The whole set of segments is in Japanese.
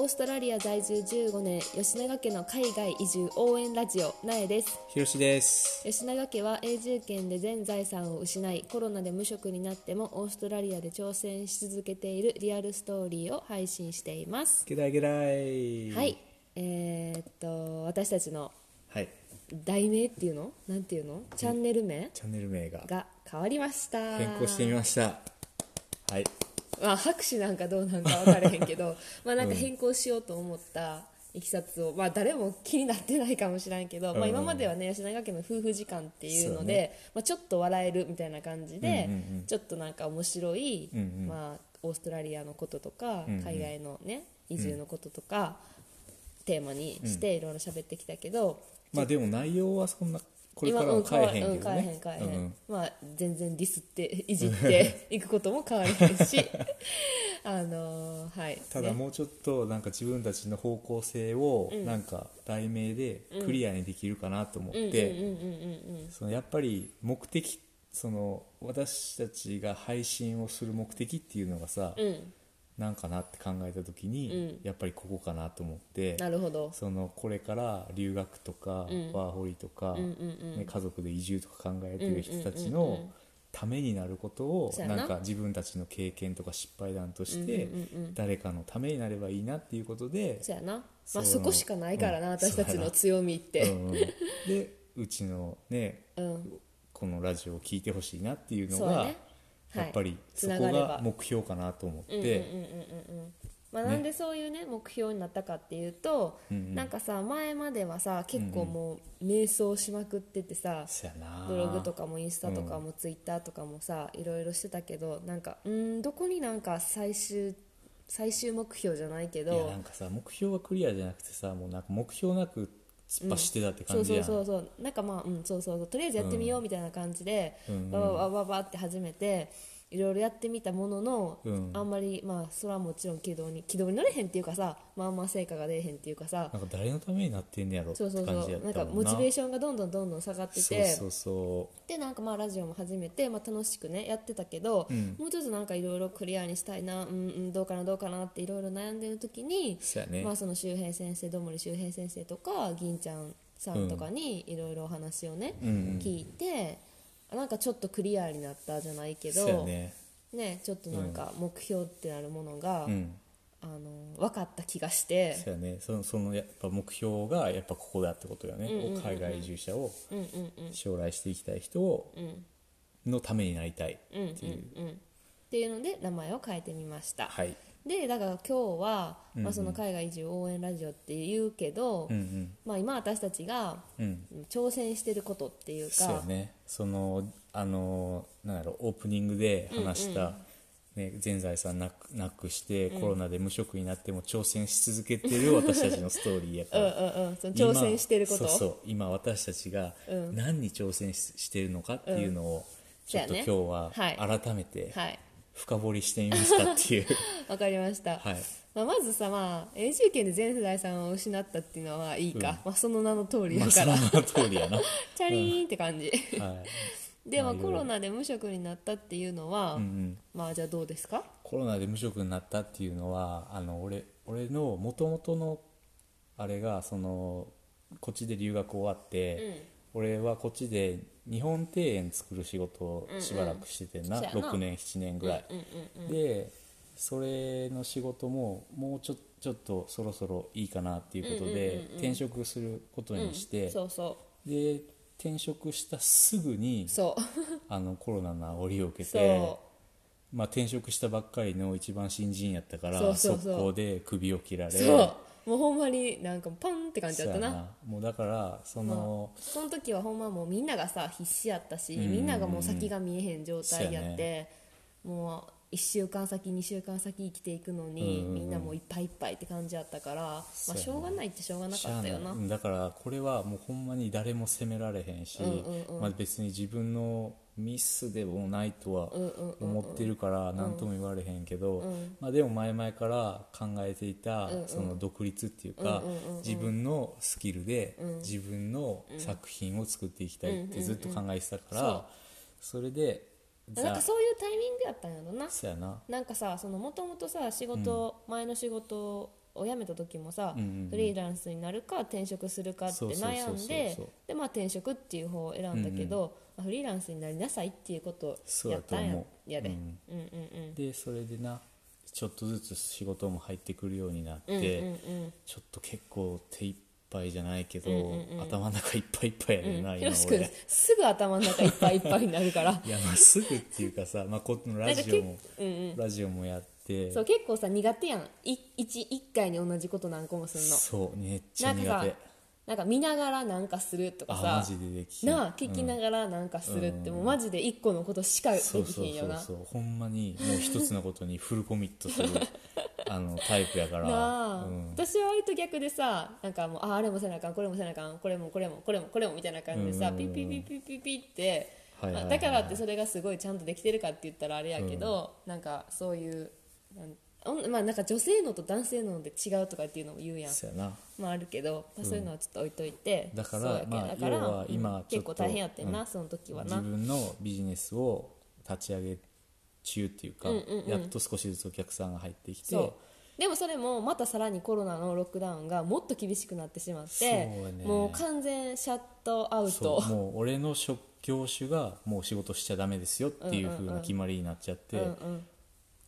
オーストラリア在住15年吉永家の海外移住応援ラジオなえです。ひろしです。吉永家は永住権で全財産を失いコロナで無職になってもオーストラリアで挑戦し続けているリアルストーリーを配信しています。ゲライゲライ。はい。えーっと私たちのはい。題名っていうの？なんていうの？チャンネル名？チャンネル名が。が変わりました。変更してみました。はいまあ、拍手なんかどうなんか分からへんけど まあなんか変更しようと思ったいきさつを、まあ、誰も気になってないかもしれんけど、まあ、今まではね吉永家の夫婦時間っていうのでそうまあ、ちょっと笑えるみたいな感じで、うんうんうんちょっとなんか面白い、うんうん。まあ、オーストラリアのこととか、うんうん。海外のね移住のこととか、テーマにしていろいろ喋ってきたけど、まあでも内容はそんなこれからうんは変えへんけどうん変えへんね変えへん、うん。まあ全然ディスって いじって いくことも変わりへんし。あのーはい。ただね。もうちょっとなんか自分たちの方向性をなんか題名でクリアにできるかなと思ってやっぱり目的その私たちが配信をする目的っていうのがさ、うんなんかなって考えた時に、うん。やっぱりここかなと思ってなるほど。そのこれから留学とか、うん。ワーホリとか、うんうんうん。ね、家族で移住とか考えてる人たちうんうんうんのためになることをそうやな。なんか自分たちの経験とか失敗談としてうんうんうんうん。誰かのためになればいいなっていうことで、そうやな、まあ、そこしかないからな、うん。私たちの強みって。うんうん。でうちのねうん、このラジオを聞いてほしいなっていうのがそうやねやっぱりそこが目標かなと思っうんうんうんてうんうん。まあ、なんでそういうね目標になったかっていうと、うんうん。なんかさ前まではさ結構もう瞑想しまくっててさ、そやな。ブログとかもインスタとかもツイッターとかもさいろいろしてたけどなんかうんどこになんか最終最終目標じゃないけいやどなんかさ目標がクリアじゃなくてさもうなんか目標なく突っ走ってたってそう感じやん、そうそうそうなんかまあうんそうそうそう。とりあえずやってみようみたいな感じで、うん。うん。バババババって始めていろいろやってみたものの、うん。あんまりまあそれはもちろん軌道に軌道に乗れへんっていうかさまあまあ成果が出えへんっていうかさなんか誰のためになってんねやろそうそうそう。なんかモチベーションがどんどんどんどん下がっててでなんかまあラジオも始めて、まあ、楽しくねやってたけど、うん。もうちょっとなんかいろいろクリアにしたいな、うんうん、どうかなどうかなっていろいろ悩んでる時にね、まあ、その周平先生どもり周平先生とか銀ちゃんさんとかにいろいろお話をね、うんうん。聞いてなんかちょっとクリアになったじゃないけそうやど、ね。ね、ちょっとなんか目標ってなるものが、うん。あの分かった気がして、そうやね。そのそのやっぱ目標がやっぱここだってことよね、うんうんうんうん。海外移住者をうんうんうん。将来していきたい人をうん。のためになりたいう。んうんっていう、うん。っていうので名前を変えてみました。はいでだから今日は、うんうん。まあ、その海外移住応援ラジオって言うけど、うんうん。まあ、今私たちがうん。挑戦してることっていうか。そうやね。そのあのなんやろオープニングで話した、ね、全財産なくなくして、コロナで無職になっても挑戦し続けてる 私たちのストーリーやかうんらうん。挑戦してること。今そうそう。今私たちがうん。何に挑戦ししてるのかっていうのを、ちょっと今ね。日は改めてはい深掘りしてみましたっていう、わかりました、はい。まあ、まずさ、まあ、永住権で全財産を失ったっていうのはいいか、まあ、その名の通りまあそだから、の名の通りやな、は チャリーンって感じ。い。でもまあいろいろ。コロナで無職になったっていうのは、うんうん、まあじゃあどうですか？コロナで無職になったっていうのはあの俺俺のもともとのあれがそのこっちで留学終わって、俺はこっちで日本庭園作る仕事をしばらくしててんな,、そうやな。6年7年ぐらい、うんうんうんでそれの仕事ももうちょちょっとそろそろいいかなっていうことで、転職することにして、そうそで転職したすぐに あのコロナの煽りを受けそてまあ、転職したばっかりの一番新人やったから速攻で首を切られそうもうほんまになんかパンって感じだったな。もうだからその、その時はほんまもうみんながさ必死やったし、みんながもう先が見えへん状態やって、もう1週間先2週間先生きていくのに、みんなもういっぱいいっぱいって感じやったから、まあ、しょうがないってしょうがなかったよな。うんだからこれはもうほんまに誰も責められへんし、まあ、別に自分のミスでもないとは思ってるから何とも言われへんけど、ん。まあ、でも前々から考えていたその独立っていうか自分のスキルでうん。自分の作品を作っていきたいってずっと考えてたからそれでなんかそういうタイミングやったんやろな。そうやな。なんかさそのもともとさ仕事、前の仕事を辞めた時もさ、うんうんうん。フリーランスになるか転職するかって悩んででまあ転職っていう方を選んだけど、まあフリーランスになりなさいっていうことをやったんや。やで、思うん、うんうん。でそれでなちょっとずつ仕事も入ってくるようになって、うんうんうん。ちょっと結構手いっぱいじゃないけど、うんうんうん。頭の中いっぱいいっぱいやねんな、ひ今ろし君俺すぐ頭の中いっぱいいっぱいになるから。いやまあすぐっていうかさ、まあ、このラジオも、うんうん。ラジオもやってそう結構さ苦手やん。い一一回に同じこと何個もするの。そうめっちゃ苦なんかさ手。なんか見ながらなんかするとかさ。あマジでできひん。なあ聞きながらなんかするって、もうマジで一個のことしかできそうそうひんよな。そうそうほんまにもう一つのことにフルコミットする あのタイプやから。なあ、うん。私は割と逆でさなんかもうああれもせなあかんこれもせなあかんこれもこれもこれもこれもみたいな感じでさ、うん。うんうんピッピッピッピッピッピッって、はいはいはいまあだからってそれがすごいちゃんとできてるかって言ったらあれやけど、なんかそういうまあなんか女性のと男性ので違うとかっていうのも言うやん。まああるけど、まあ、そういうのはちょっと置いといて、だからまあ要は今うんちょっと結構大変やってんな、うん。その時は自な分のビジネスを立ち上げ中っていうか、うんうんうん。やっと少しずつお客さんが入ってきて。でもそれもまたさらにコロナのロックダウンがもっと厳しくなってしまってね。もう完全シャットアウト。もう俺の職業種がもう仕事しちゃダメですよっていう風な決まりになっちゃって、うんうん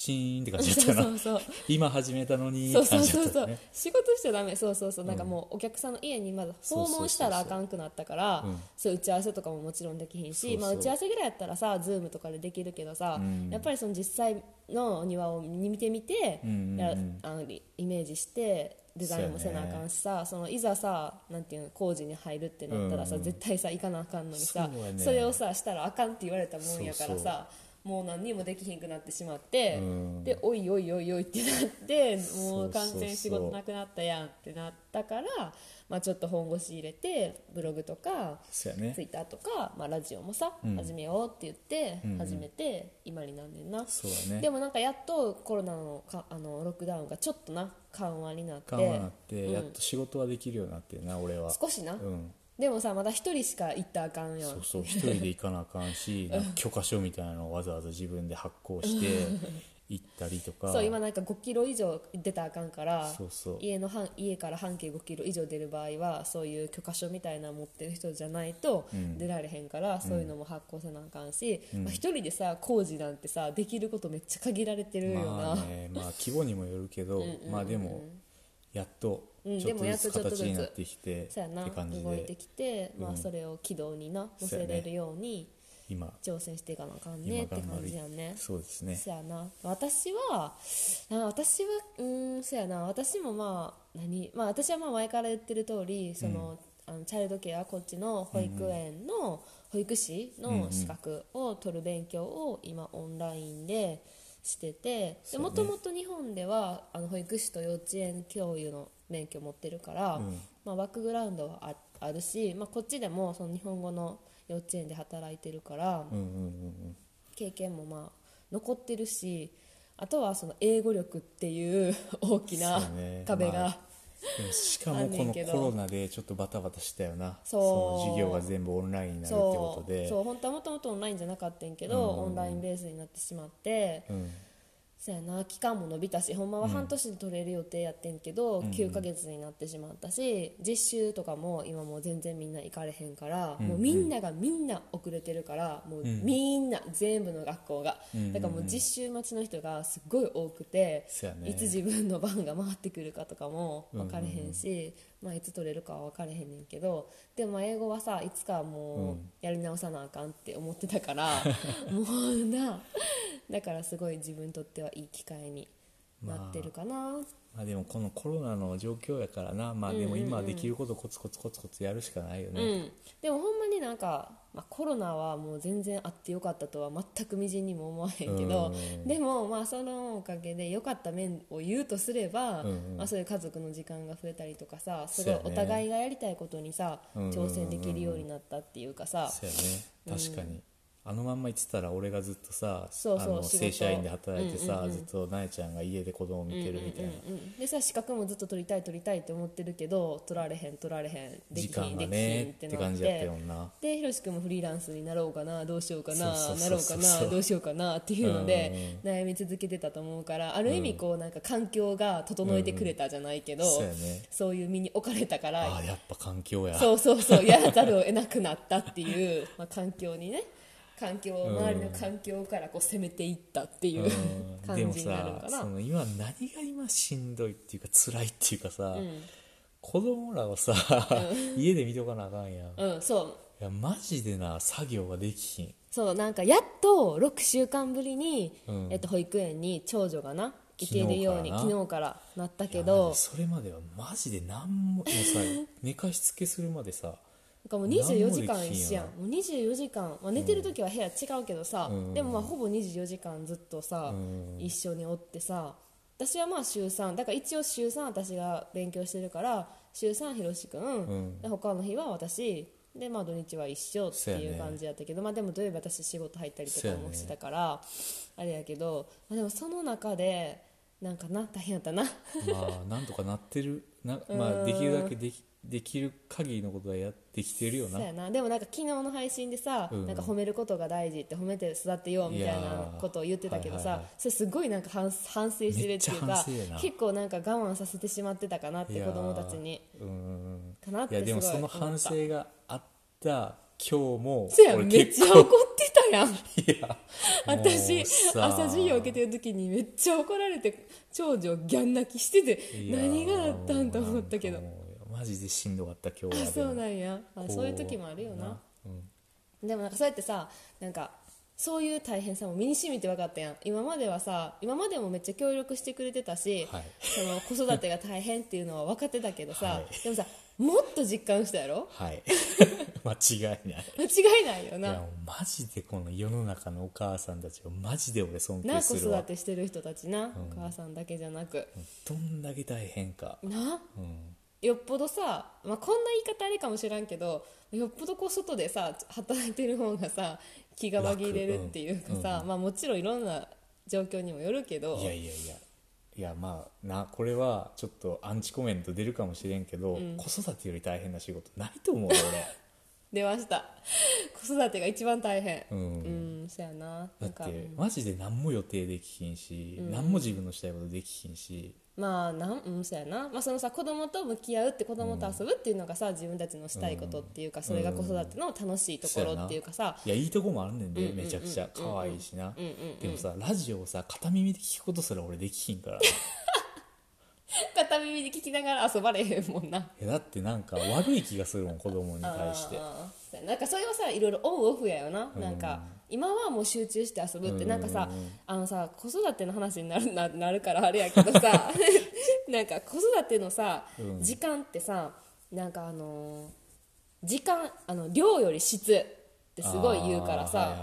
チーンって感じだそうったなそうそう今始めたのにそうそうそう仕事しちゃダメ。そうそうそう。なんかもうお客さんの家にまず訪問したらあかんくなったからうんそう。打ち合わせとかももちろんできひんしそうそう。まあ、打ち合わせぐらいやったらさズームとかでできるけどさ、うん。やっぱりその実際のお庭を見てみて、うんうんうん。やあのイイメージしてデザインもせなあかんしさそのいざさなんていうの工事に入るってなったらさ、うん。うん絶対さ行かなあかんのにさそね。れをさしたらあかんって言われたもんやからそうさもう何にもできひんくなってしまって、うん。でおいおいおいおいってなってもそうう完全に仕事なくなったやんってなったから、まあ、ちょっと本腰入れてブログとかツイッターとか、まあ、ラジオもさ、うん。始めようって言って始めて今になんねんな、ね。でもなんかやっとコロナのかあのロックダウンがちょっとな緩和になって。緩和になって、うん。やっと仕事はできるようになってるな俺は。少しな、うんでもさまだ一人しか行ったらあかんやん。そうそう一人で行かなあかんし 許可書みたいなのをわざわざ自分で発行して 行ったりとか。そう今なんか5キロ以上出たらあかんから家の半家から半径5キロ以上出る場合はそういう許可書みたいなの持ってる人じゃないとうん。出られへんから、そういうのも発行せなあかんし、うん。まあ、一人でさ工事なんてさできることめっちゃ限られてるよな、まあねまあ規模にもよるけど うんうんうん。まあでもやっとうんちょっとずつでもやっとちょっとずつ形になってきてそうやなって感じ動いてできて、まあ、うん。それを軌道にな乗せれるように今。挑戦していかなあかんね今って感じやね。そうですね。そやな。私はあ私はうーんそやな。私もまあ何まあ私はまあ前から言ってる通りその、あのチャイルドケアこっちの保育園の保育士の資格を取る勉強を今オンラインでしててもともと日本ではあの保育士と幼稚園教諭の免許を持ってるから、うん。まあ、バックグラウンドはああるし、まあ、こっちでもその日本語の幼稚園で働いてるから、うんうんうん経験もまあ残ってるしあとはその英語力っていう大きな壁が、まあしかあもこのコロナでちょっとバタバタしたよな。そう。の授業が全部オンラインになるってことで。そう。本当はもともとオンラインじゃなかったんやけど、うん。オンラインベースになってしまって、うんそうやな期間も伸びたしほんまは半年で取れる予定やってんけど、うんうん。9ヶ月になってしまったし実習とかも今もう全然みんな行かれへんから、うんうん。もうみんながみんな遅れてるからもううん。みんな全部の学校が、だからもう実習待ちの人がすっごい多くて、いつ自分の番が回ってくるかとかも分かれへんし、まあ、いつ取れるかは分かれへんねんけどでもまあ英語はさいつかもううん。やり直さなあかんって思ってたから、もうなだからすごい自分にとってはいい機会になってるかな、まあでもこのコロナの状況やからな。まあでも今できることコツコツコツコツやるしかないようねん、でもほんまになんか、まあ、コロナはもう全然あってよかったとは全くみじんにも思わへんけどうん。でもまあそのおかげで良かった面を言うとすれば、うんうん。まあ、そういう家族の時間が増えたりとかさすごいお互いがやりたいことにさ、うんうんうん挑戦できるようになったっていうかさ、ね。確かにあのまんま言ってたら俺がずっとさそうそうあの正社員で働いてさ、うんうんうん。ずっとなえちゃんが家で子供見てるみたいな、うんうんでさ資格もずっと取りたい取りたいって思ってるけど取られへん取られへん。で時きひんできひん間がねってて感じやったてよな。でひろし君もフリーランスになろうかなどうしようかななろうかなどうしようかなっていうので悩み続けてたと思うからある意味こうなんか環境が整えてくれたじゃないけど、そうやね。そういう身に置かれたからああやっぱ環境や。そうそうそうやらざるを得なくなったっていう、まあ、環境にね環境周りの環境からこう攻めていったっていう、うん。感じになるのかな。さその今何が今しんどいっていうか辛いっていうかさ、子供らをさ、家で見とかなあかんやん、いうんそう。やマジでな作業ができひん。そうなんかやっと6週間ぶりに、うん。えっと、保育園に長女がな行けるように昨日からなったけどそれまではマジで何ももうさ寝かしつけするまでさかもう24時間一緒やん。もう24時間、まあ、寝てる時は部屋違うけどさ、うん。でもまあほぼ24時間ずっとさ、うん。一緒におってさ私はまあ週3だから一応週3私が勉強してるから週3ひろしくん、ん。で他の日は私でまあ土日は一緒っていう感じやったけど、まあでも土曜日私仕事入ったりとかもしてたから、あれやけど、まあ、でもその中でなんかな大変やったな。まあなんとかなってる。な、まあ、できるだけできできる限りのことはやってきてるよな。そうやな。でもなんか昨日の配信でさ、うん。なんか褒めることが大事って褒めて育てようみたいなことを言ってたけどさ、はいはいはい。それすごいなんか反反省してるっていうか結構なんか我慢させてしまってたかなって子供たちに。うん。かなっていやでもその反省があった今日もそうや俺めっちゃ怒ってたやん。いや私朝授業受けてる時にめっちゃ怒られて長女ギャン泣きしてて何があったんと思ったけどマジでしんどかった今日は。あそうなんや。あそういう時もあるよな。な。うん。でもなんかそうやってさなんかそういう大変さも身に染みて分かったやん。今まではさ今までもめっちゃ協力してくれてたし、はい。その子育てが大変っていうのは分かってたけどさ、はい。でもさもっと実感したやろ？はい。間違いない。間違いないよいやなもうマジでこの世の中のお母さんたちをマジで俺尊な子敬するわ。育てしてる人たちな、お母さんだけじゃなく。どんだけ大変か。な。うんよっぽどさ、まあ、こんな言い方あれかもしらんけどよっぽどこう外でさ働いてる方がさ気が紛れるっていうかさ、まあ、もちろんいろんな状況にもよるけど。いやいやいや。いやまあなこれはちょっとアンチコメント出るかもしれんけど、子育てより大変な仕事ないと思うよ出ました。子育てが一番大変。俺、う、うんんそやな。だっなんか。てマジで何も予定できひんし、何も自分のしたいことできひんし。まあなんうんそやな、まあ、そのさ子供と向き合うって子供と遊ぶっていうのがさ自分たちのしたいことっていうかそれが子育ての楽しいところっていうかさ。いやいいとこもあるねんで、めちゃくちゃ。可愛いしな、でもさラジオをさ片耳で聞くことすら俺できひんから 片耳で聞きながら遊ばれへんもんな。えだってなんか悪い気がするもん子供に対して。な。んかそれはさいろいろオンオフやよな,、なんか今はもう集中して遊ぶって、なんかさあのさ子育ての話になるななるからあれやけどさ なんか子育てのさ、時間ってさなんかあのー時間あの量より質ってすごい言うからさ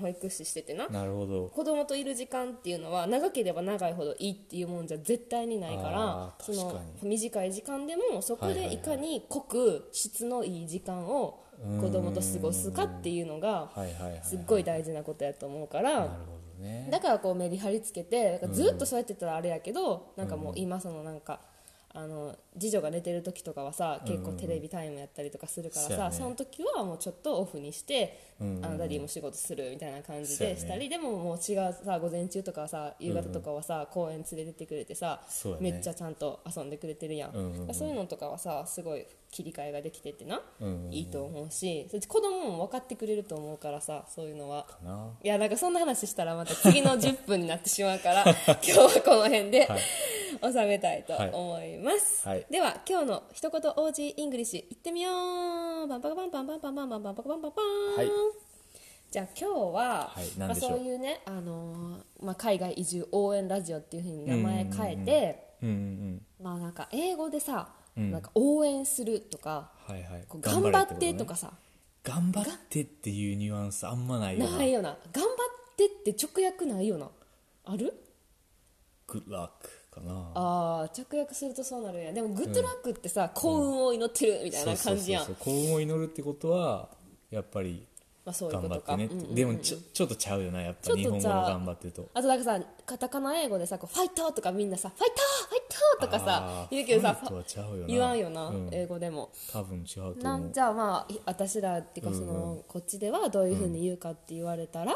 保育士しててな。なるほど。子供といる時間っていうのは長ければ長いほどいいっていうもんじゃ絶対にないからその短い時間でもそこでいかに濃く質のいい時間を子供と過ごすかっていうのがすっごい大事なことやと思うからだからこうメリハリつけてずっとそうやってたらあれやけどなんかもう今そのなんか。あの次女が寝てる時とかはさ結構テレビタイムやったりとかするからさ、そうやね。その時はもうちょっとオフにして、うんあの Daddy も仕事するみたいな感じでしたり、でももう違うさ午前中とかさ夕方とかはさ、公園連れてってくれてさ、ね。めっちゃちゃんと遊んでくれてるやん、うんうんうん。そういうのとかはさすごい切り替えができててな、うんうんうん。いいと思うし子供も分かってくれると思うからさそういうのは。いやなんかそんな話したらまた次の10分になってしまうから 今日はこの辺で、はい収めたいと思います、はい。では今日の一言 Aussie English いってみよう。バンパカバンパンパンパンパンパンパンパカバンパンパン。はい。じゃあ今日は、はいまあ、そういうね、あのーまあ、海外移住応援ラジオっていうふうに名前変えて、うんうんうん。まあなんか英語でさ、うん。なんか応援するとかはいはい。頑張ってことかさ、頑張ってっていうニュアンスあんまないよな。ないよな。頑張ってって直訳ないよな。ある？グッラックかな。あー直訳するとそうなるんや。でもグッドラックってさ、幸運を祈ってるみたいな感じやん。幸運を祈るってことはやっぱり頑張ってね。でもちょちょっとちゃうよなやっぱ日本語の頑張ってると。あとなんかさカタカナ英語でさこうファイトとかみんなさファイトファイトとかさ言うけどさ言わんよな、うん。英語でも。多分違うと思う。なんじゃあまあい私らっていうかその、こっちではどういうふうに言うかって言われたら、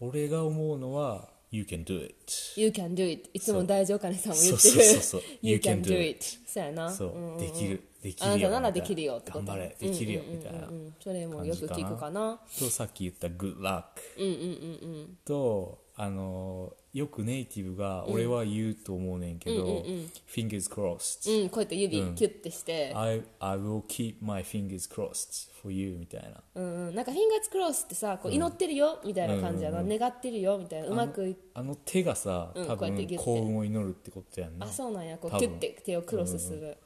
俺が思うのは You can do it. You can do it. いつも大丈夫かねさんも言ってる。そうそうそう You can do it. そうやな。そう、んんん。できるできあな。るよたならできるよってこと頑張れできるよみたいなうんそれもよく聞くかな。とさっき言った Good luck とあのよくネイティブが俺は言うと思うねんけど、Fingers crossed うんこうやって指キュッてして、I, I will keep my fingers crossed for you みたいな。うんうん、なんかフィンガーズクロスってさこう祈ってるよ？みたいな感じやな、願ってるよ？みたいな。うまくいあの手がさうん多分幸運を祈るってことやんな。あそうなんや。こうキュッて手をクロスする、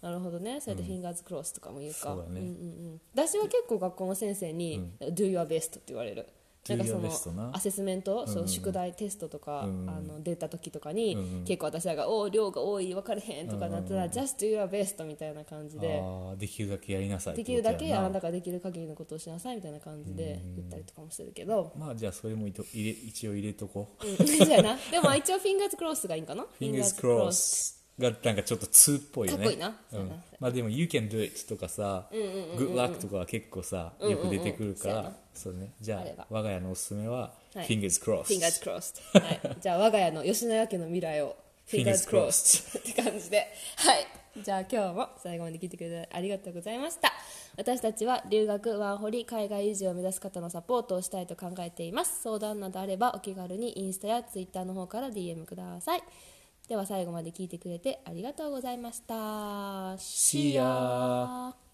なるほどね。そうやってフィンガーズクロスとかも言うか、そうだね。んうんうん、私は結構学校の先生に「Do your best」って言われるなんかそのアセスメント、そう宿題テストとか、うんうん。あの出た時とかに、結構私らが「おお量が多い分かれへん」とかなったら「Just do your best」みたいな感じで。できるだけやりなさいできるだけあなたができる限りのことをしなさいみたいな感じで言ったりとかもするけど、まあじゃあそれもいと入れ一応入れとこう。うん、でも 一応フィンガーズクロスがいいんかな？Fingers crossed がなんかちょっと通っぽいよね。かっこいいな。うん。まあでも You can do it とかさ Good luck とかは結構さよく出てくるからそうね。じゃあればあ我が家のおすすめははい。Fingers crossed フィンガーズクロスはい、じゃあ我が家の吉野家家の未来をフィンガー Fingers ズクロスって感じで。はい。じゃあ今日も最後まで聞いてくれてありがとうございました。私たちは留学ワーホリ海外移住を目指す方のサポートをしたいと考えています。相談などあればお気軽にインスタやツイッターの方から DM くださいでは最後まで聞いてくれてありがとうございました。See ya